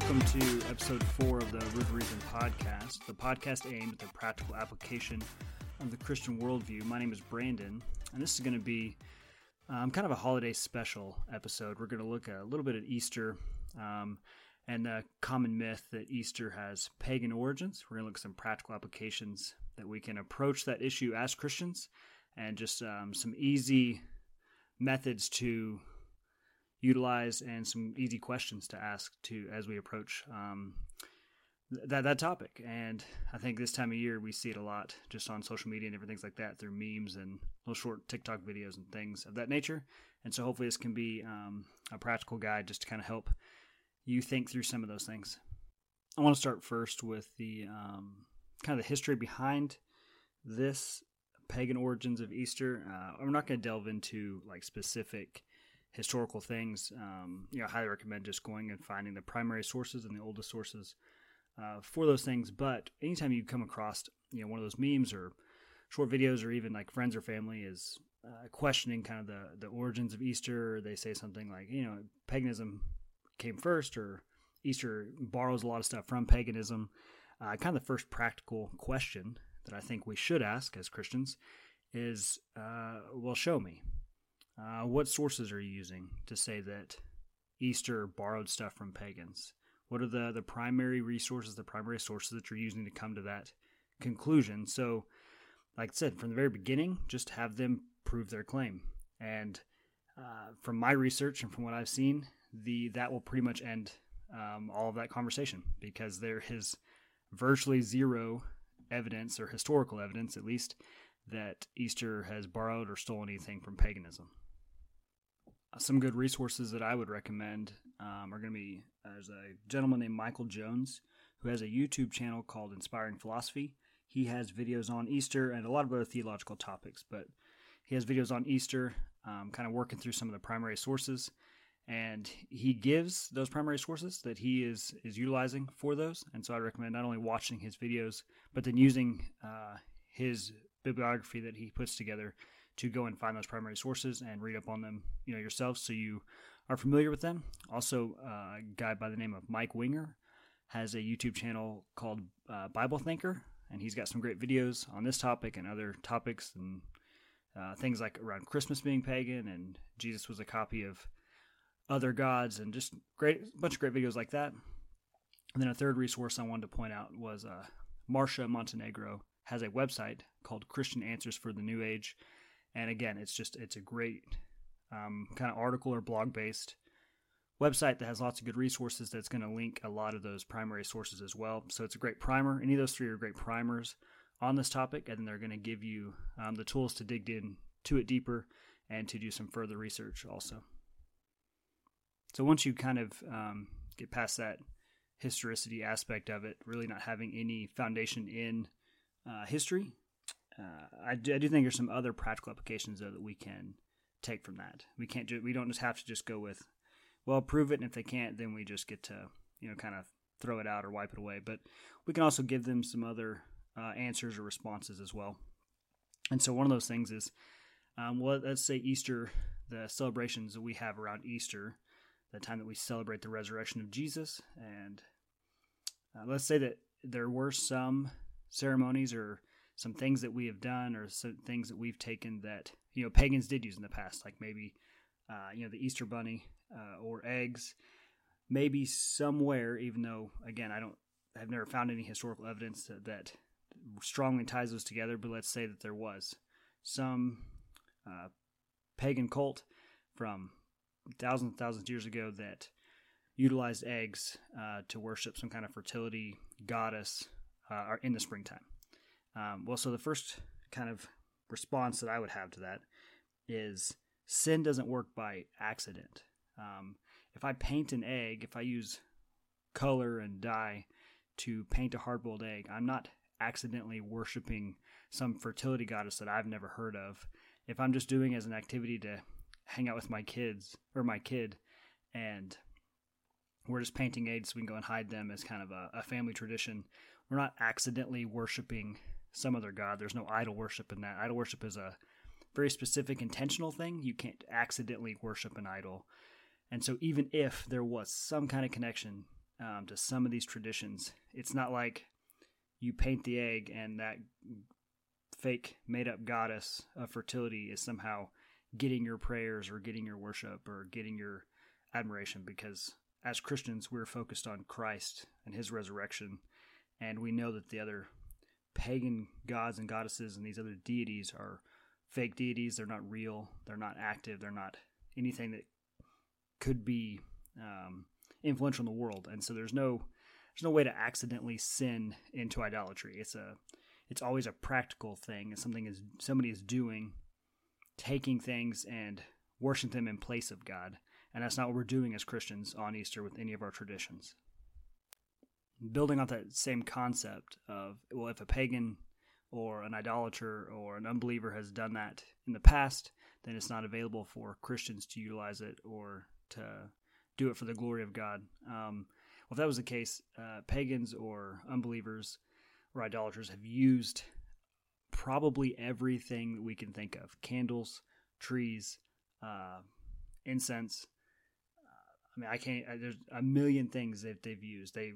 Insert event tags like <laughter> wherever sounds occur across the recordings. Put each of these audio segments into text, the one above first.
Welcome to episode four of the Rooted Reason podcast, the podcast aimed at the practical application of the Christian worldview. My name is Brandon, and this is going to be um, kind of a holiday special episode. We're going to look a little bit at Easter um, and the common myth that Easter has pagan origins. We're going to look at some practical applications that we can approach that issue as Christians and just um, some easy methods to utilize and some easy questions to ask to as we approach um, that that topic. And I think this time of year we see it a lot just on social media and different things like that through memes and little short TikTok videos and things of that nature. And so hopefully this can be um, a practical guide just to kind of help you think through some of those things. I want to start first with the um, kind of the history behind this pagan origins of Easter. Uh, I'm not going to delve into like specific historical things. Um, you know, I highly recommend just going and finding the primary sources and the oldest sources uh, for those things. But anytime you come across, you know, one of those memes or short videos, or even like friends or family is uh, questioning kind of the the origins of Easter, they say something like, you know, paganism came first, or Easter borrows a lot of stuff from paganism. Uh, kind of the first practical question that I think we should ask as Christians is, uh, well, show me. Uh, what sources are you using to say that Easter borrowed stuff from pagans? What are the, the primary resources, the primary sources that you're using to come to that conclusion? So, like I said, from the very beginning, just have them prove their claim. And uh, from my research and from what I've seen, the that will pretty much end um, all of that conversation because there is virtually zero evidence or historical evidence, at least, that Easter has borrowed or stolen anything from paganism. Some good resources that I would recommend um, are going to be there's a gentleman named Michael Jones who has a YouTube channel called Inspiring Philosophy. He has videos on Easter and a lot of other theological topics, but he has videos on Easter, um, kind of working through some of the primary sources and he gives those primary sources that he is is utilizing for those. And so I recommend not only watching his videos, but then using uh, his bibliography that he puts together to go and find those primary sources and read up on them, you know, yourself, so you are familiar with them. Also, uh, a guy by the name of Mike Winger has a YouTube channel called uh, Bible Thinker, and he's got some great videos on this topic and other topics and uh, things like around Christmas being pagan and Jesus was a copy of other gods and just great bunch of great videos like that. And then a third resource I wanted to point out was uh, Marcia Montenegro has a website called Christian Answers for the New Age, and again, it's just it's a great um, kind of article or blog based website that has lots of good resources. That's going to link a lot of those primary sources as well. So it's a great primer. Any of those three are great primers on this topic, and then they're going to give you um, the tools to dig in to it deeper and to do some further research also. So once you kind of um, get past that historicity aspect of it, really not having any foundation in uh, history, uh, I, do, I, do, think there's some other practical applications though that we can take from that. We can't do, we don't just have to just go with, well, prove it, and if they can't, then we just get to you know kind of throw it out or wipe it away. But we can also give them some other uh, answers or responses as well. And so one of those things is, um, well, let's say Easter, the celebrations that we have around Easter the time that we celebrate the resurrection of Jesus. And uh, let's say that there were some ceremonies or some things that we have done or some things that we've taken that you know pagans did use in the past, like maybe uh, you know the Easter bunny uh, or eggs. Maybe somewhere, even though again I don't, I've never found any historical evidence that, that strongly ties those together. But let's say that there was some uh, pagan cult from thousands and thousands of years ago that utilized eggs uh, to worship some kind of fertility goddess uh, in the springtime. Um, well, so the first kind of response that I would have to that is sin doesn't work by accident. Um, if I paint an egg, if I use color and dye to paint a hard boiled egg, I'm not accidentally worshiping some fertility goddess that I've never heard of. If I'm just doing as an activity to hang out with my kids or my kid and we're just painting eggs so we can go and hide them as kind of a, a family tradition. We're not accidentally worshiping some other god. There's no idol worship in that. Idol worship is a very specific intentional thing. You can't accidentally worship an idol. And so even if there was some kind of connection um, to some of these traditions. It's not like you paint the egg and that fake made up goddess of fertility is somehow getting your prayers or getting your worship or getting your admiration because as Christians we're focused on Christ and his resurrection and we know that the other pagan gods and goddesses and these other deities are fake deities they're not real they're not active they're not anything that could be um, influential in the world and so there's no there's no way to accidentally sin into idolatry it's a it's always a practical thing. It's something is somebody is doing, taking things and worshiping them in place of God. And that's not what we're doing as Christians on Easter with any of our traditions. Building on that same concept of, well, if a pagan or an idolater or an unbeliever has done that in the past, then it's not available for Christians to utilize it or to do it for the glory of God. Um, well, if that was the case, uh, pagans or unbelievers or idolaters have used probably everything that we can think of candles, trees, uh, incense. Uh, I mean, I can't, there's a million things that they've used. They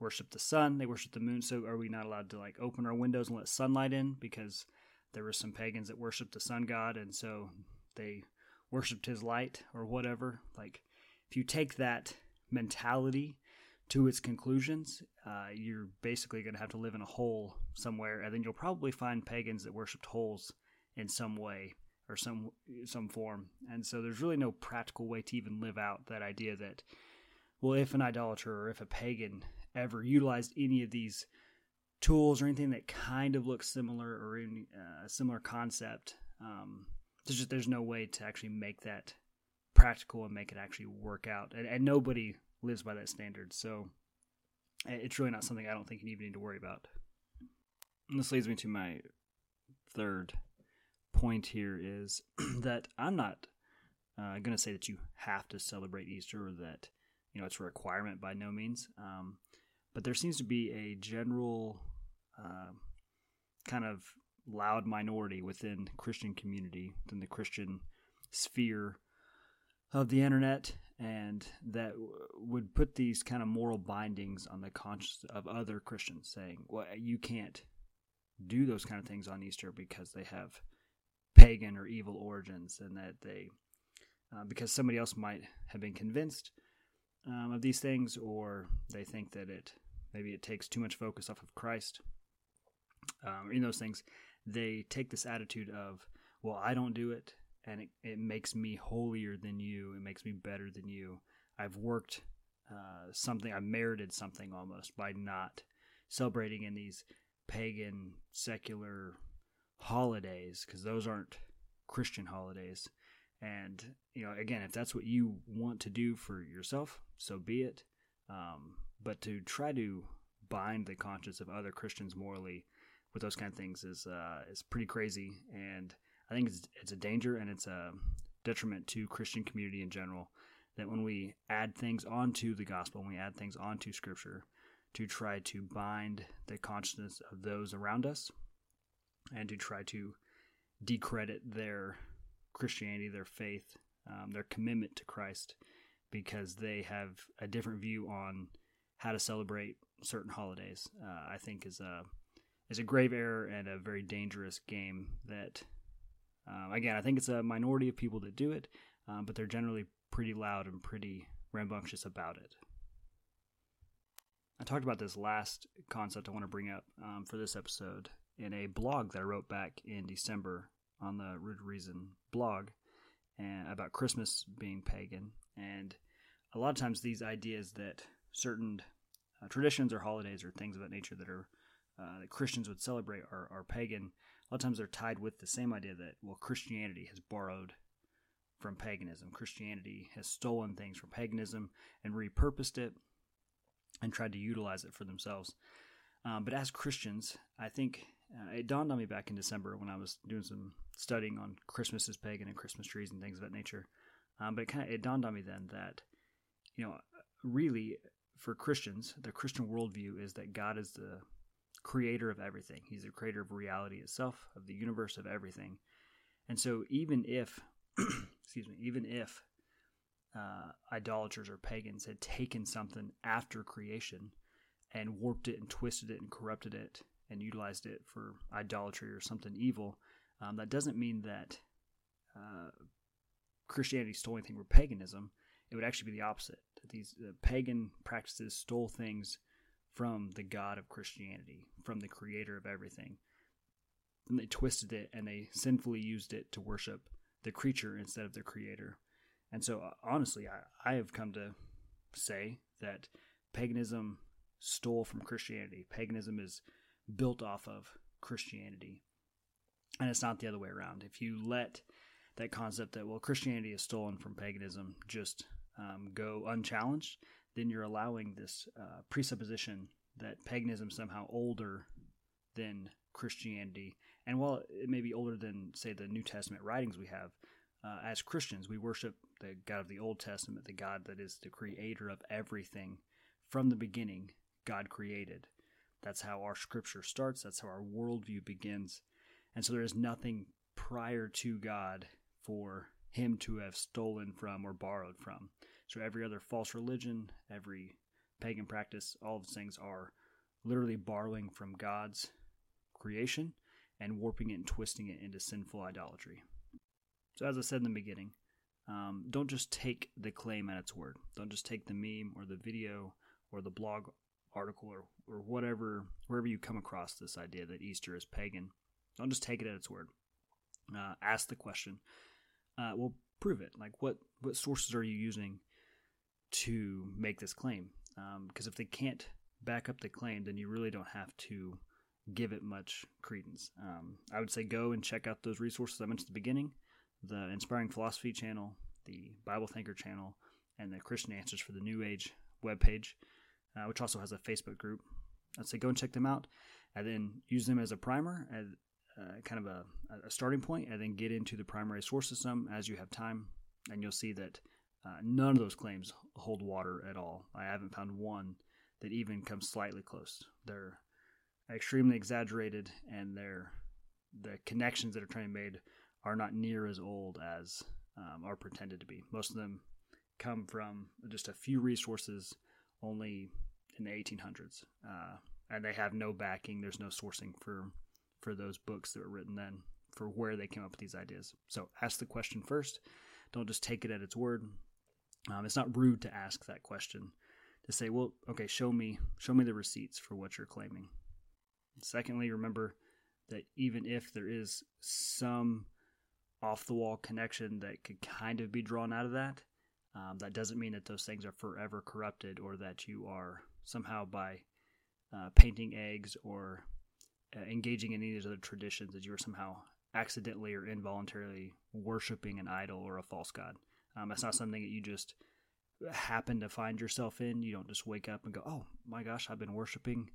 worship the sun, they worship the moon. So are we not allowed to like open our windows and let sunlight in? Because there were some pagans that worshiped the sun god, and so they worshiped his light or whatever. Like, if you take that mentality to its conclusions, uh, you're basically going to have to live in a hole somewhere, and then you'll probably find pagans that worshipped holes in some way or some some form. And so there's really no practical way to even live out that idea that, well, if an idolater or if a pagan ever utilized any of these tools or anything that kind of looks similar or in uh, a similar concept, um, there's just there's no way to actually make that practical and make it actually work out. And, and nobody lives by that standard. So it's really not something I don't think you even need to worry about. And this leads me to my third point here is <clears throat> that I'm not uh, going to say that you have to celebrate Easter or that you know it's a requirement by no means. Um, but there seems to be a general uh, kind of loud minority within Christian community, within the Christian sphere of the internet and that would put these kind of moral bindings on the conscience of other Christians, saying, "Well, you can't do those kind of things on Easter because they have pagan or evil origins, and that they uh, because somebody else might have been convinced um, of these things, or they think that it maybe it takes too much focus off of Christ. Um, in those things, they take this attitude of, "Well, I don't do it." and it, it makes me holier than you. It makes me better than you. I've worked uh, something, I merited something almost by not celebrating in these pagan, secular holidays because those aren't Christian holidays. And, you know, again, if that's what you want to do for yourself, so be it. Um, but to try to bind the conscience of other Christians morally with those kind of things is uh, is pretty crazy. And I think it's it's a danger and it's a detriment to Christian community in general that when we add things onto the gospel, when we add things onto Scripture, to try to bind the consciousness of those around us, and to try to decredit their Christianity, their faith, um, their commitment to Christ, because they have a different view on how to celebrate certain holidays. Uh, I think is a is a grave error and a very dangerous game that um, again, I think it's a minority of people that do it, um, but they're generally pretty loud and pretty rambunctious about it. I talked about this last concept I want to bring up um, for this episode in a blog that I wrote back in December on the Rooted Reason blog and about Christmas being pagan. And a lot of times, these ideas that certain uh, traditions or holidays or things of that nature that are uh, that Christians would celebrate are, are pagan a lot of times they're tied with the same idea that, well, Christianity has borrowed from paganism. Christianity has stolen things from paganism and repurposed it and tried to utilize it for themselves. Um, but as Christians, I think uh, it dawned on me back in December when I was doing some studying on Christmas as pagan and Christmas trees and things of that nature. Um, but it kind of it dawned on me then that you know really for Christians, the Christian worldview is that God is the creator of everything. He's the creator of reality itself, of the universe, of everything. And so, even if, <clears throat> excuse me, even if uh, idolaters or pagans had taken something after creation and warped it and twisted it and corrupted it and utilized it for idolatry or something evil, um, that doesn't mean that uh, Christianity stole anything from paganism. It would actually be the opposite. That these uh, pagan practices stole things from the God of Christianity, from the creator of everything. And they twisted it and they sinfully used it to worship the creature instead of the creator. And so, uh, honestly, I, I have come to say that paganism stole from Christianity. Paganism is built off of Christianity. And it's not the other way around. If you let that concept that, well, Christianity is stolen from paganism just um, go unchallenged, then you're allowing this uh, presupposition that paganism is somehow older than Christianity. And while it may be older than, say, the New Testament writings we have, uh, as Christians, we worship the God of the Old Testament, the God that is the creator of everything. From the beginning, God created. That's how our scripture starts. That's how our worldview begins. And so there is nothing prior to God for him to have stolen from or borrowed from. So every other false religion, every pagan practice, all of these things are literally borrowing from God's creation and warping it and twisting it into sinful idolatry. So, as I said in the beginning, um, don't just take the claim at its word. Don't just take the meme or the video or the blog article or, or whatever, wherever you come across this idea that Easter is pagan. Don't just take it at its word. Uh, ask the question. Uh, well, prove it. Like, what, what sources are you using to make this claim? Because um, if they can't back up the claim, then you really don't have to give it much credence. Um, I would say go and check out those resources I mentioned at the beginning the Inspiring Philosophy channel, the Bible Thinker channel, and the Christian Answers for the New Age webpage uh, which also has a Facebook group. I'd say go and check them out, and then use them as a primer, as uh, kind of a, a, starting point, and then get into the primary source system as you have time, and you'll see that uh, none of those claims hold water at all. I haven't found one that even comes slightly close. They're extremely exaggerated, and they're the connections that are trying to be made are not near as old as um, are pretended to be. Most of them come from just a few resources only in the 1800s, uh, and they have no backing. There's no sourcing for for those books that were written then for where they came up with these ideas. So ask the question first. Don't just take it at its word. Um, it's not rude to ask that question. To say, well, okay, show me show me the receipts for what you're claiming. Secondly, remember that even if there is some off the wall connection that could kind of be drawn out of that, um, that doesn't mean that those things are forever corrupted or that you are somehow by uh, painting eggs or uh, engaging in any of these other traditions that you are somehow accidentally or involuntarily worshiping an idol or a false god. Um, it's not something that you just happen to find yourself in. You don't just wake up and go, "Oh my gosh, I've been worshiping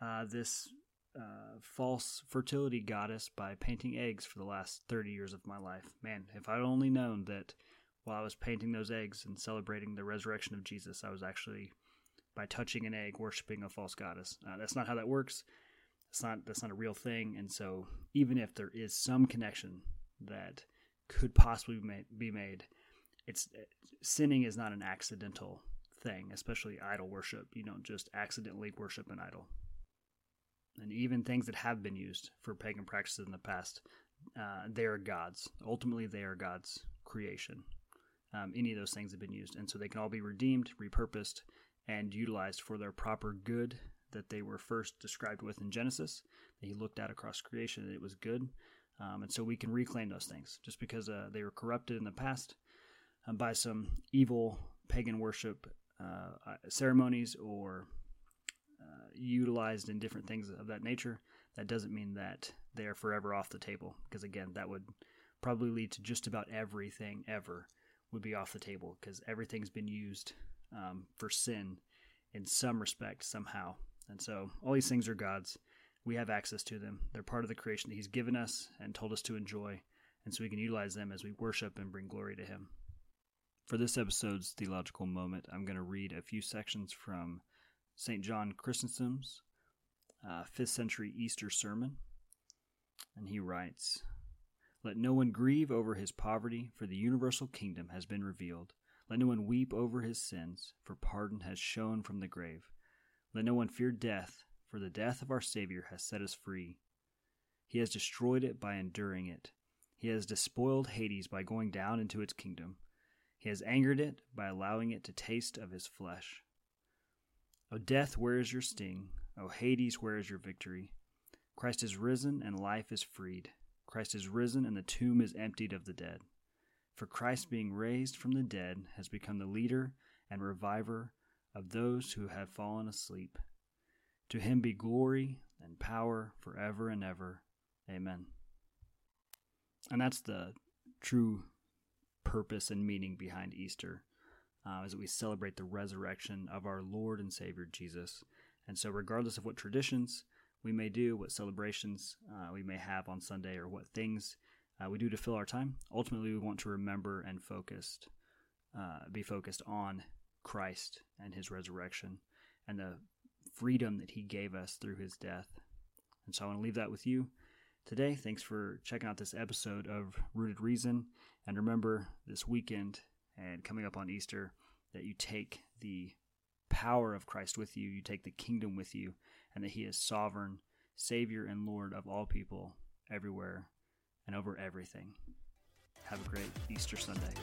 uh, this uh, false fertility goddess by painting eggs for the last 30 years of my life. Man, if I'd only known that while I was painting those eggs and celebrating the resurrection of Jesus, I was actually by touching an egg worshiping a false goddess. Uh, that's not how that works. That's not that's not a real thing. And so, even if there is some connection that could possibly be made, it's sinning is not an accidental thing, especially idol worship. You don't just accidentally worship an idol. And even things that have been used for pagan practices in the past, uh, they are God's. Ultimately, they are God's creation um, any of those things have been used. And so they can all be redeemed, repurposed, and utilized for their proper good that they were first described with in Genesis. That he looked at across creation and it was good. Um, and so we can reclaim those things just because uh, they were corrupted in the past um, by some evil pagan worship uh, uh ceremonies or uh, utilized in different things of that nature. That doesn't mean that they are forever off the table because, again, that would probably lead to just about everything ever would be off the table because everything's been used um, for sin in some respect somehow. And so all these things are God's. We have access to them. They're part of the creation that He's given us and told us to enjoy. And so we can utilize them as we worship and bring glory to Him. For this episode's theological moment, I'm going to read a few sections from St. John Chrysostom's uh, 5th century Easter sermon. And he writes let no one grieve over his poverty, for the universal kingdom has been revealed. Let no one weep over his sins, for pardon has shone from the grave. Let no one fear death, for the death of our Savior has set us free. He has destroyed it by enduring it. He has despoiled Hades by going down into its kingdom. He has angered it by allowing it to taste of his flesh. O death, where is your sting? O Hades, where is your victory? Christ is risen, and life is freed. Christ is risen, and the tomb is emptied of the dead. For Christ, being raised from the dead, has become the leader and reviver of those who have fallen asleep. To him be glory and power forever and ever. Amen. And that's the true purpose and meaning behind Easter, uh, as we celebrate the resurrection of our Lord and Savior Jesus. And so, regardless of what traditions we may do, what celebrations uh, we may have on Sunday, or what things uh, we do to fill our time, ultimately we want to remember and focused, uh, be focused on Christ and His resurrection and the freedom that He gave us through His death. And so, I want to leave that with you today. Thanks for checking out this episode of Rooted Reason. And remember this weekend and coming up on Easter that you take the power of Christ with you, you take the kingdom with you, and that He is sovereign, Savior, and Lord of all people, everywhere, and over everything. Have a great Easter Sunday.